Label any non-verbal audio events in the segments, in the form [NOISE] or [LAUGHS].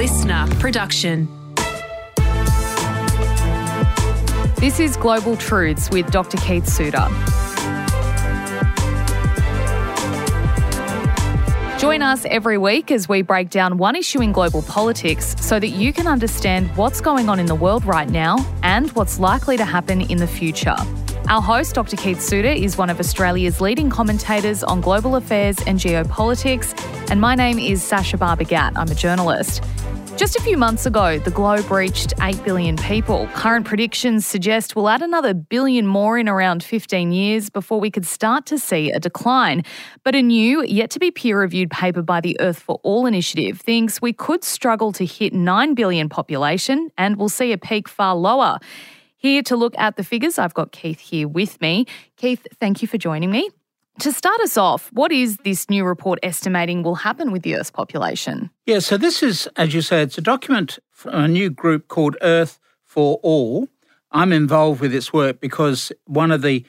listener production. This is Global Truths with Dr. Keith Suter. Join us every week as we break down one issue in global politics so that you can understand what's going on in the world right now and what's likely to happen in the future. Our host, Dr. Keith Suter, is one of Australia's leading commentators on global affairs and geopolitics, and my name is Sasha Barbagat. I'm a journalist. Just a few months ago, the globe reached 8 billion people. Current predictions suggest we'll add another billion more in around 15 years before we could start to see a decline. But a new, yet to be peer reviewed paper by the Earth for All initiative thinks we could struggle to hit 9 billion population and we'll see a peak far lower. Here to look at the figures, I've got Keith here with me. Keith, thank you for joining me. To start us off, what is this new report estimating will happen with the Earth's population? Yeah, so this is, as you say, it's a document from a new group called Earth for All. I'm involved with its work because one of the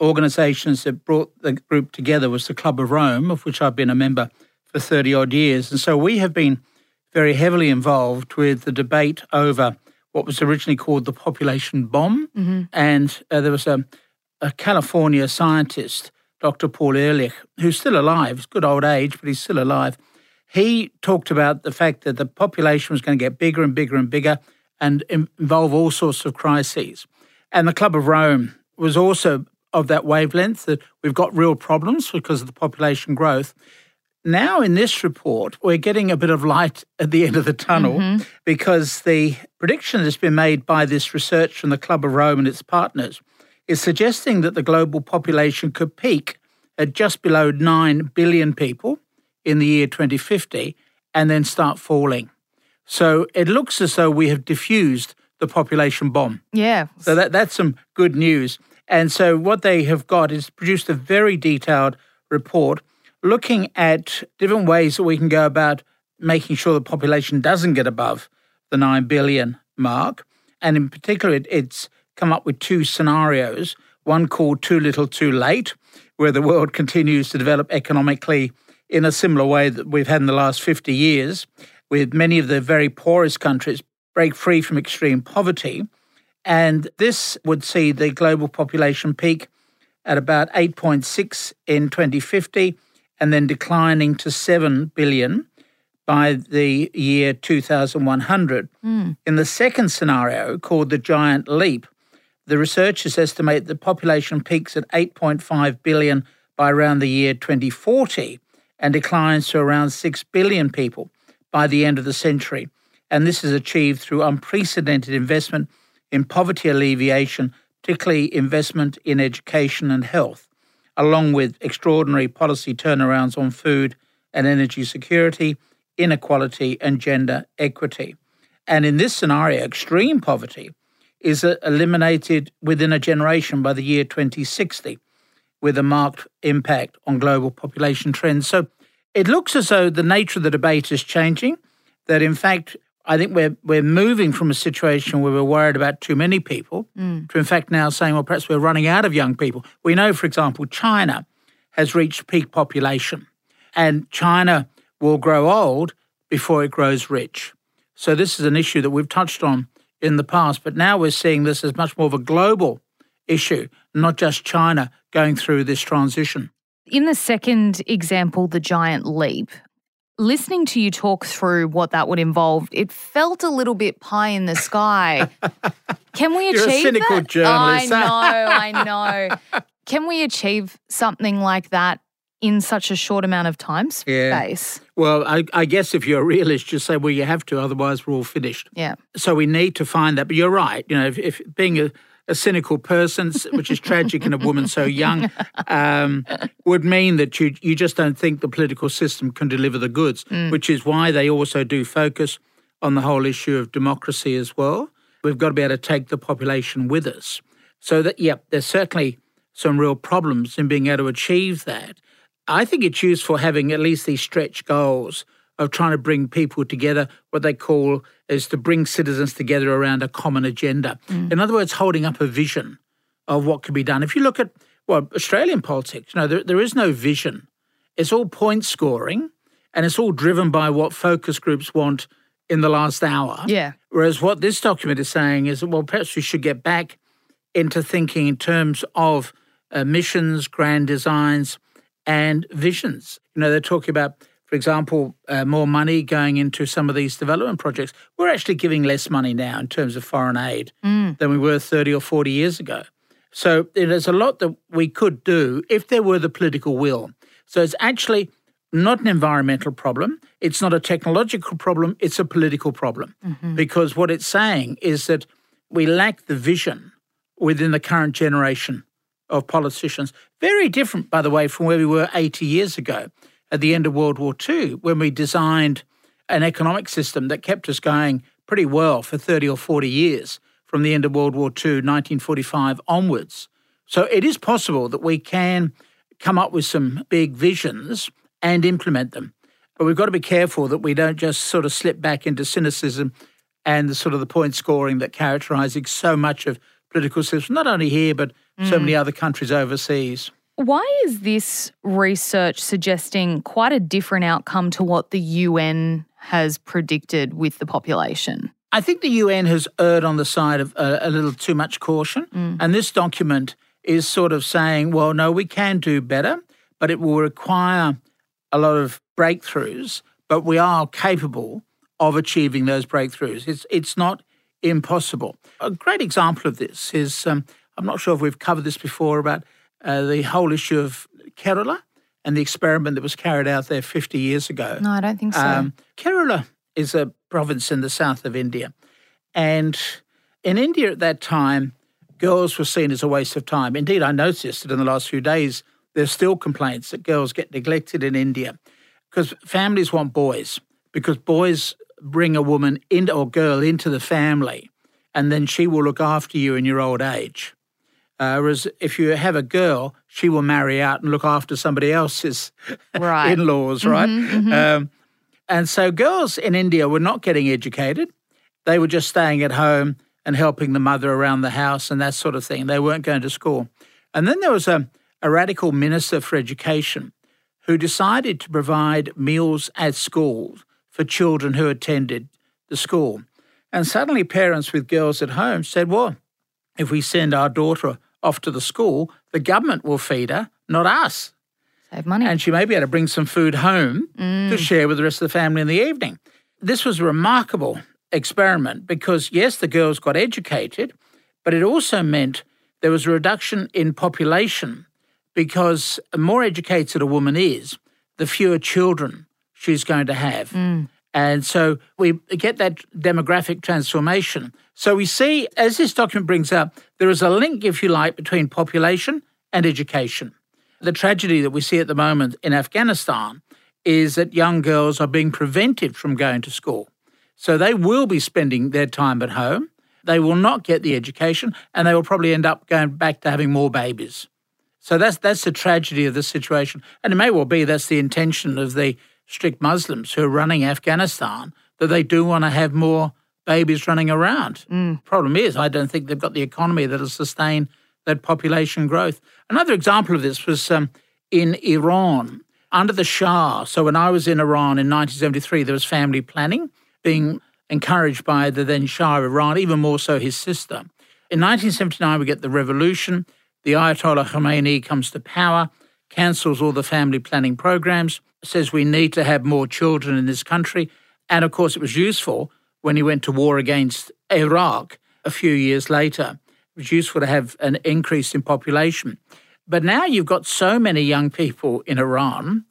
organisations that brought the group together was the Club of Rome, of which I've been a member for 30 odd years. And so we have been very heavily involved with the debate over what was originally called the population bomb. Mm-hmm. And uh, there was a, a California scientist Dr. Paul Ehrlich, who's still alive, he's good old age, but he's still alive. He talked about the fact that the population was going to get bigger and bigger and bigger and involve all sorts of crises. And the Club of Rome was also of that wavelength that we've got real problems because of the population growth. Now, in this report, we're getting a bit of light at the end of the tunnel mm-hmm. because the prediction that's been made by this research from the Club of Rome and its partners is suggesting that the global population could peak at just below 9 billion people in the year 2050 and then start falling. So it looks as though we have diffused the population bomb. Yeah. So that, that's some good news. And so what they have got is produced a very detailed report looking at different ways that we can go about making sure the population doesn't get above the 9 billion mark. And in particular, it, it's come up with two scenarios one called Too Little Too Late, where the world continues to develop economically in a similar way that we've had in the last 50 years, with many of the very poorest countries break free from extreme poverty. And this would see the global population peak at about 8.6 in 2050 and then declining to 7 billion by the year 2100. Mm. In the second scenario, called the Giant Leap, the researchers estimate the population peaks at 8.5 billion by around the year 2040 and declines to around 6 billion people by the end of the century. And this is achieved through unprecedented investment in poverty alleviation, particularly investment in education and health, along with extraordinary policy turnarounds on food and energy security, inequality, and gender equity. And in this scenario, extreme poverty is eliminated within a generation by the year 2060, with a marked impact on global population trends. So it looks as though the nature of the debate is changing, that in fact, I think we're, we're moving from a situation where we're worried about too many people mm. to, in fact, now saying, well, perhaps we're running out of young people. We know, for example, China has reached peak population, and China will grow old before it grows rich. So, this is an issue that we've touched on in the past, but now we're seeing this as much more of a global issue, not just China going through this transition. In the second example, the giant leap, listening to you talk through what that would involve, it felt a little bit pie in the sky. [LAUGHS] Can we You're achieve a cynical that? journalist. I know, [LAUGHS] I know. Can we achieve something like that in such a short amount of time space. Yeah. Well, I, I, guess if you're a realist, just say, well, you have to, otherwise we're all finished. Yeah. So we need to find that. But you're right. You know, if, if being a, a, cynical person, which is tragic in a woman so young, um, would mean that you you just don't think the political system can deliver the goods, mm. which is why they also do focus on the whole issue of democracy as well. We've got to be able to take the population with us. So that, yeah, there's certainly some real problems in being able to achieve that. I think it's useful having at least these stretch goals of trying to bring people together, what they call is to bring citizens together around a common agenda. Mm. In other words, holding up a vision of what could be done. If you look at well, Australian politics, you know, there, there is no vision. It's all point scoring and it's all driven by what focus groups want in the last hour. Yeah. Whereas what this document is saying is, well, perhaps we should get back into thinking in terms of uh, missions, grand designs, and visions. You know, they're talking about, for example, uh, more money going into some of these development projects. We're actually giving less money now in terms of foreign aid Mm. than we were 30 or 40 years ago. So there's a lot that we could do if there were the political will. So it's actually not an environmental problem. It's not a technological problem. It's a political problem. Because what it's saying is that we lack the vision within the current generation of politicians. Very different, by the way, from where we were 80 years ago at the end of World War II, when we designed an economic system that kept us going pretty well for 30 or 40 years from the end of World War II, 1945 onwards. So it is possible that we can come up with some big visions and implement them. But we've got to be careful that we don't just sort of slip back into cynicism and the sort of the point scoring that characterizes so much of political systems, not only here, but so mm. many other countries overseas. Why is this research suggesting quite a different outcome to what the UN has predicted with the population? I think the UN has erred on the side of a, a little too much caution. And this document is sort of saying, well, no, we can do better, but it will require a lot of breakthroughs, but we are capable of achieving those breakthroughs. It's, it's not impossible. A great example of this is um, I'm not sure if we've covered this before about uh, the whole issue of Kerala and the experiment that was carried out there 50 years ago. No, I don't think so. Um, Kerala is a province in the south of India. And in India at that time, girls were seen as a waste of time. Indeed, I noticed that in the last few days, there's still complaints that girls get neglected in India because families want boys, because boys bring a woman in, or girl into the family, and then she will look after you in your old age. Uh, whereas if you have a girl, she will marry out and look after somebody else's [LAUGHS] Right. in-laws, right? Um, and so girls in India were not getting educated; they were just staying at home and helping the mother around the house and that sort of thing. They weren't going to school. And then there was a, a radical minister for education who decided to provide meals at school for children who attended the school. And suddenly, parents with girls at home said, Well, if we send our daughter off to the school, the government will feed her, not us. Save money. And she may be able to bring some food home mm. to share with the rest of the family in the evening. This was a remarkable experiment because, yes, the girls got educated, but it also meant there was a reduction in population because the more educated a woman is, the fewer children she's going to have. Mm. And so we get that demographic transformation. So we see, as this document brings up, there is a link, if you like, between population and education. The tragedy that we see at the moment in Afghanistan is that young girls are being prevented from going to school. So they will be spending their time at home. They will not get the education, and they will probably end up going back to having more babies. So that's that's the tragedy of the situation, and it may well be that's the intention of the strict Muslims who are running Afghanistan that they do want to have more babies running around. Problem is, I don't think they've got the economy that'll sustain that population growth. Another example of this was um, in Iran under the Shah. So when I was in Iran in 1973, there was family planning being encouraged by the then Shah of Iran, even more so his sister. In 1979, we get the revolution. The Ayatollah Khomeini comes to power, cancels all the family planning programs, says we need to have more children in this country. And of course, it was useful when he went to war against Iraq a few years later. It was useful to have an increase in population. But now you've got so many young people in Iran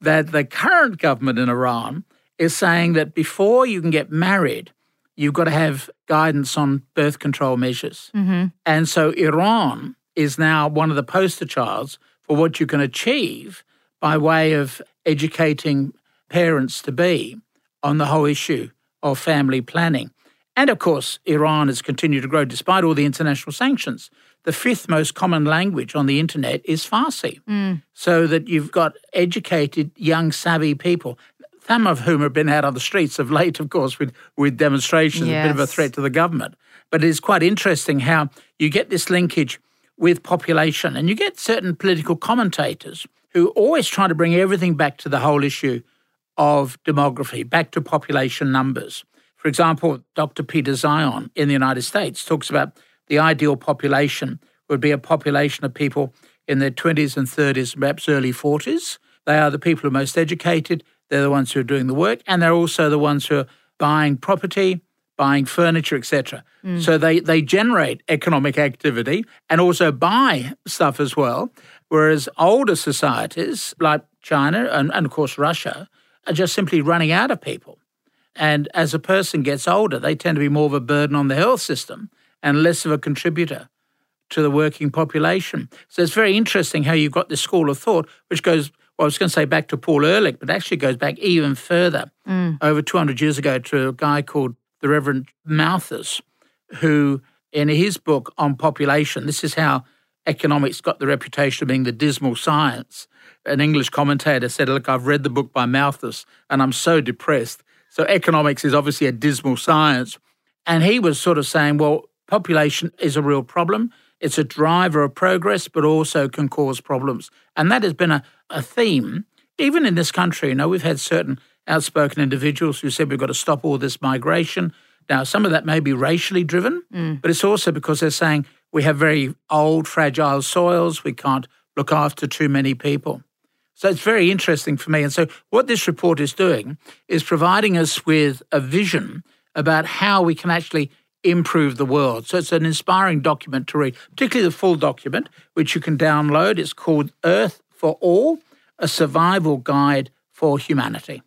that the current government in Iran is saying that before you can get married, you've got to have guidance on birth control measures. Mm-hmm. And so Iran is now one of the poster childs for what you can achieve by way of educating parents to be on the whole issue of family planning. And of course, Iran has continued to grow despite all the international sanctions. The fifth most common language on the internet is Farsi. Mm. So that you've got educated, young, savvy people, some of whom have been out on the streets of late, of course, with, with demonstrations, a bit of a threat to the government. But it is quite interesting how you get this linkage with population and you get certain political commentators who always try to bring everything back to the whole issue of demography, back to population numbers. For example, Dr. Peter Zeihan in the United States talks about the ideal population would be a population of people in their 20s and 30s, perhaps early 40s. They are the people who are most educated, they're the ones who are doing the work, and they're also the ones who are buying property, buying furniture, etc. Mm. So they, they generate economic activity and also buy stuff as well. Whereas older societies like China and, and of course Russia are just simply running out of people. And as a person gets older, they tend to be more of a burden on the health system and less of a contributor to the working population. So it's very interesting how you've got this school of thought, which goes, well, I was going to say back to Paul Ehrlich, but actually goes back even further, mm. over 200 years ago, to a guy called the Reverend Malthus, who, in his book on population, this is how economics got the reputation of being the dismal science. An English commentator said, Look, I've read the book by Malthus and I'm so depressed. So economics is obviously a dismal science. And he was sort of saying, Well, population is a real problem. It's a driver of progress, but also can cause problems. And that has been a, a theme, even in this country. You know, we've had certain outspoken individuals who said we've got to stop all this migration. Now, some of that may be racially driven, mm. but it's also because they're saying we have very old, fragile soils. We can't look after too many people. So it's very interesting for me. And so, what this report is doing is providing us with a vision about how we can actually improve the world. So, it's an inspiring document to read, particularly the full document, which you can download. It's called Earth for All A Survival Guide for Humanity.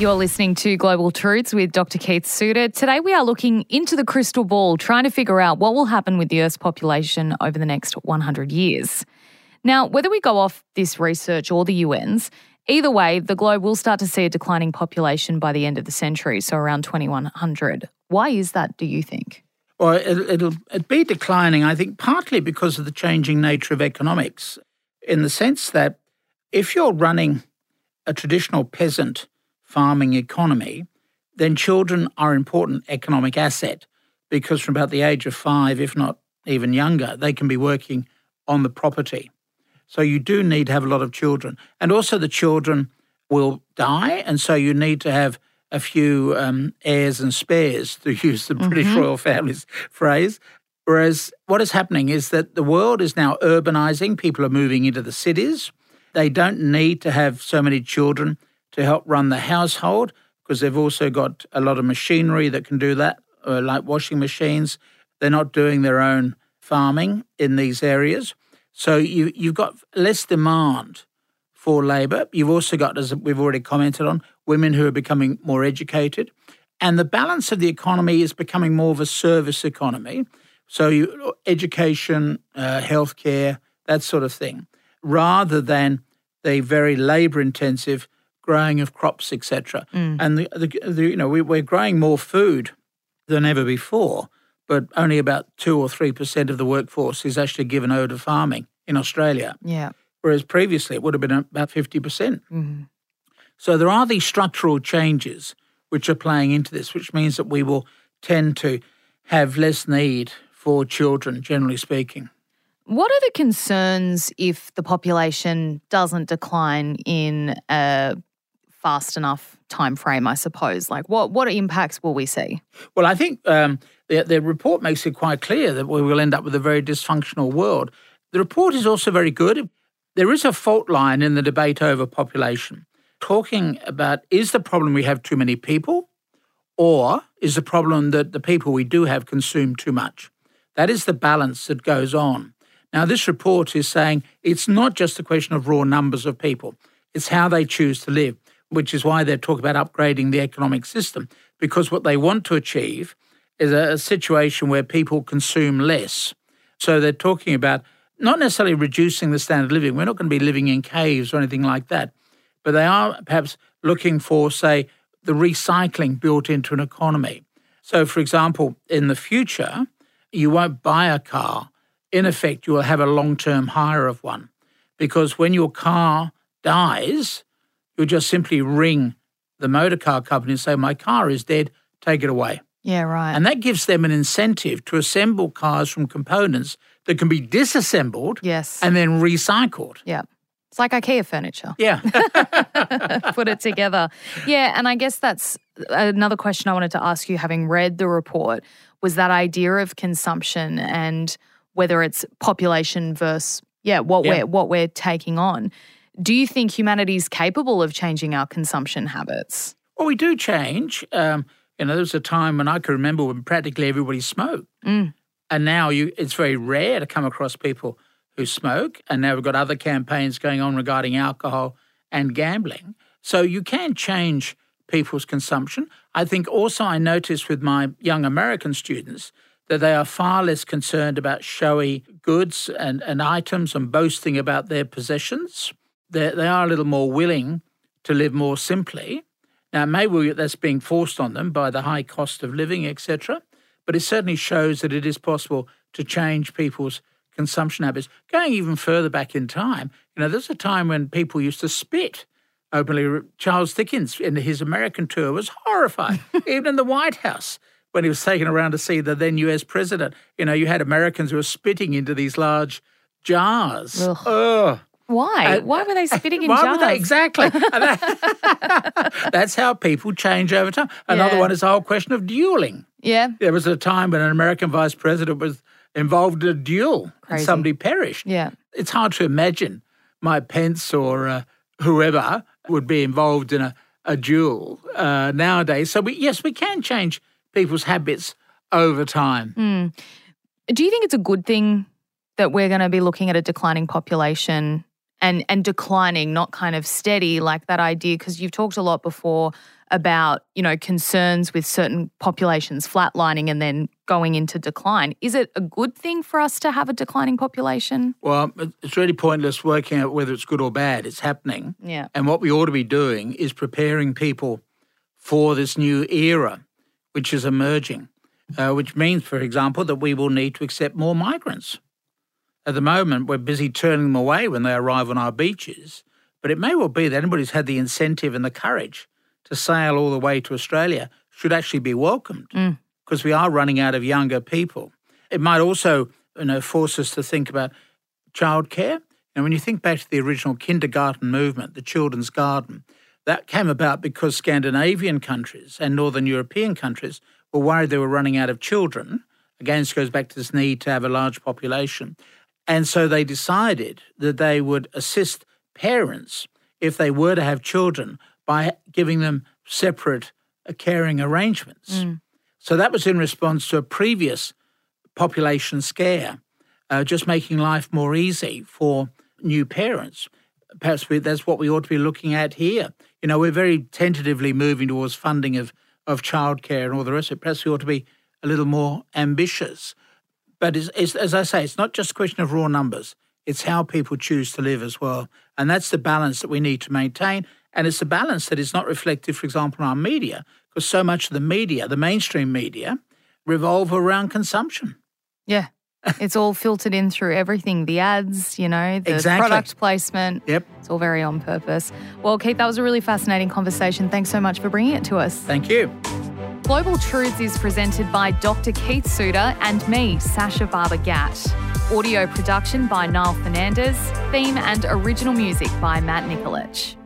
You're listening to Global Truths with Dr. Keith Suter. Today we are looking into the crystal ball, trying to figure out what will happen with the Earth's population over the next 100 years. Now, whether we go off this research or the UN's, either way, the globe will start to see a declining population by the end of the century, so around 2100. Why is that, do you think? Well, it'll, it'll be declining, I think, partly because of the changing nature of economics, in the sense that if you're running a traditional peasant farming economy, then children are an important economic asset because from about the age of five, if not even younger, they can be working on the property. So you do need to have a lot of children. And also, the children will die. And so you need to have a few um, heirs and spares, to use the British mm-hmm. royal family's phrase. Whereas what is happening is that the world is now urbanizing, people are moving into the cities. They don't need to have so many children to help run the household because they've also got a lot of machinery that can do that, uh, like washing machines. They're not doing their own farming in these areas. So you, you've got less demand for labour. You've also got, as we've already commented on, women who are becoming more educated. And the balance of the economy is becoming more of a service economy. So you, education, uh, healthcare, that sort of thing, rather than the very labour intensive growing of crops, etc. Mm. And the, the, the, you know we, we're growing more food than ever before, but only about two or three percent of the workforce is actually given over to farming in Australia. Yeah. Whereas previously it would have been about fifty percent. Mm-hmm. So there are these structural changes which are playing into this, which means that we will tend to have less need for children, generally speaking. What are the concerns if the population doesn't decline in a fast enough time frame, I suppose? Like, what what impacts will we see? Well, I think um, the, the report makes it quite clear that we will end up with a very dysfunctional world. The report is also very good. There is a fault line in the debate over population, talking about is the problem we have too many people, or is the problem that the people we do have consume too much? That is the balance that goes on. Now, this report is saying it's not just a question of raw numbers of people, it's how they choose to live which is why they talk about upgrading the economic system, because what they want to achieve is a, a situation where people consume less. So they're talking about not necessarily reducing the standard of living. We're not going to be living in caves or anything like that. But they are perhaps looking for, say, the recycling built into an economy. So, for example, in the future, you won't buy a car. In effect, you will have a long term hire of one because when your car dies, You'll just simply ring the motor car company and say, My car is dead, take it away. Yeah, right. And that gives them an incentive to assemble cars from components that can be disassembled yes. and then recycled. Yeah. It's like IKEA furniture. Yeah. [LAUGHS] [LAUGHS] Put it together. Yeah. And I guess that's another question I wanted to ask you, having read the report, was that idea of consumption and whether it's population versus, yeah, what, Yeah. We're, what we're taking on. Do you think humanity is capable of changing our consumption habits? Well, we do change. Um, you know, there was a time when I can remember when practically everybody smoked. Mm. And now you, it's very rare to come across people who smoke. And now we've got other campaigns going on regarding alcohol and gambling. So you can change people's consumption. I think also I notice with my young American students that they are far less concerned about showy goods and, and items and boasting about their possessions. They, they are a little more willing to live more simply. Now, maybe that's being forced on them by the high cost of living, etc. But it certainly shows that it is possible to change people's consumption habits. Going even further back in time, you know, there's a time when people used to spit openly. Charles Dickens, in his American tour, was horrified. [LAUGHS] even in the White House, when he was taken around to see the then U.S. president, you know, you had Americans who were spitting into these large jars. Ugh. Ugh. Why? Uh, Why were they [LAUGHS] spitting in Why jars? they? Exactly. [LAUGHS] That- [LAUGHS] That's how people change over time. Another Yeah. one is the whole question of dueling. Yeah. There was a time when an American vice president was involved in a duel and somebody perished. Yeah. It's hard to imagine Mike Pence or uh, whoever would be involved in a, a duel uh, nowadays. So, we, yes, we can change people's habits over time. Mm. Do you think it's a good thing that we're going to be looking at a declining population and and declining, not kind of steady, like that idea? Because you've talked a lot before about you know concerns with certain populations flatlining and then going into decline. Is it a good thing for us to have a declining population? Well, it's really pointless working out whether it's good or bad. It's happening. Yeah. And what we ought to be doing is preparing people for this new era, which is emerging, uh, which means, for example, that we will need to accept more migrants. At the moment, we're busy turning them away when they arrive on our beaches, but it may well be that anybody who's had the incentive and the courage to sail all the way to Australia should actually be welcomed mm. because we are running out of younger people. It might also you know, force us to think about childcare. And when you think back to the original kindergarten movement, the children's garden, that came about because Scandinavian countries and Northern European countries were worried they were running out of children. Again, this goes back to this need to have a large population. And so they decided that they would assist parents if they were to have children by giving them separate uh, caring arrangements. So that was in response to a previous population scare, uh, just making life more easy for new parents. Perhaps we, that's what we ought to be looking at here. You know, we're very tentatively moving towards funding of, of childcare and all the rest of it. Perhaps we ought to be a little more ambitious. But it's, it's, as I say, it's not just a question of raw numbers. It's how people choose to live as well. And that's the balance that we need to maintain. And it's a balance that is not reflected, for example, in our media, because so much of the media, the mainstream media, revolve around consumption. Yeah. [LAUGHS] it's all filtered in through everything the ads, you know, the Exactly. product placement. Yep. It's all very on purpose. Well, Keith, that was a really fascinating conversation. Thanks so much for bringing it to us. Thank you. Global Truths is presented by Dr. Keith Suter and me, Sasha Barber Gatt. Audio production by Niall Fernandez. Theme and original music by Matt Nikolic.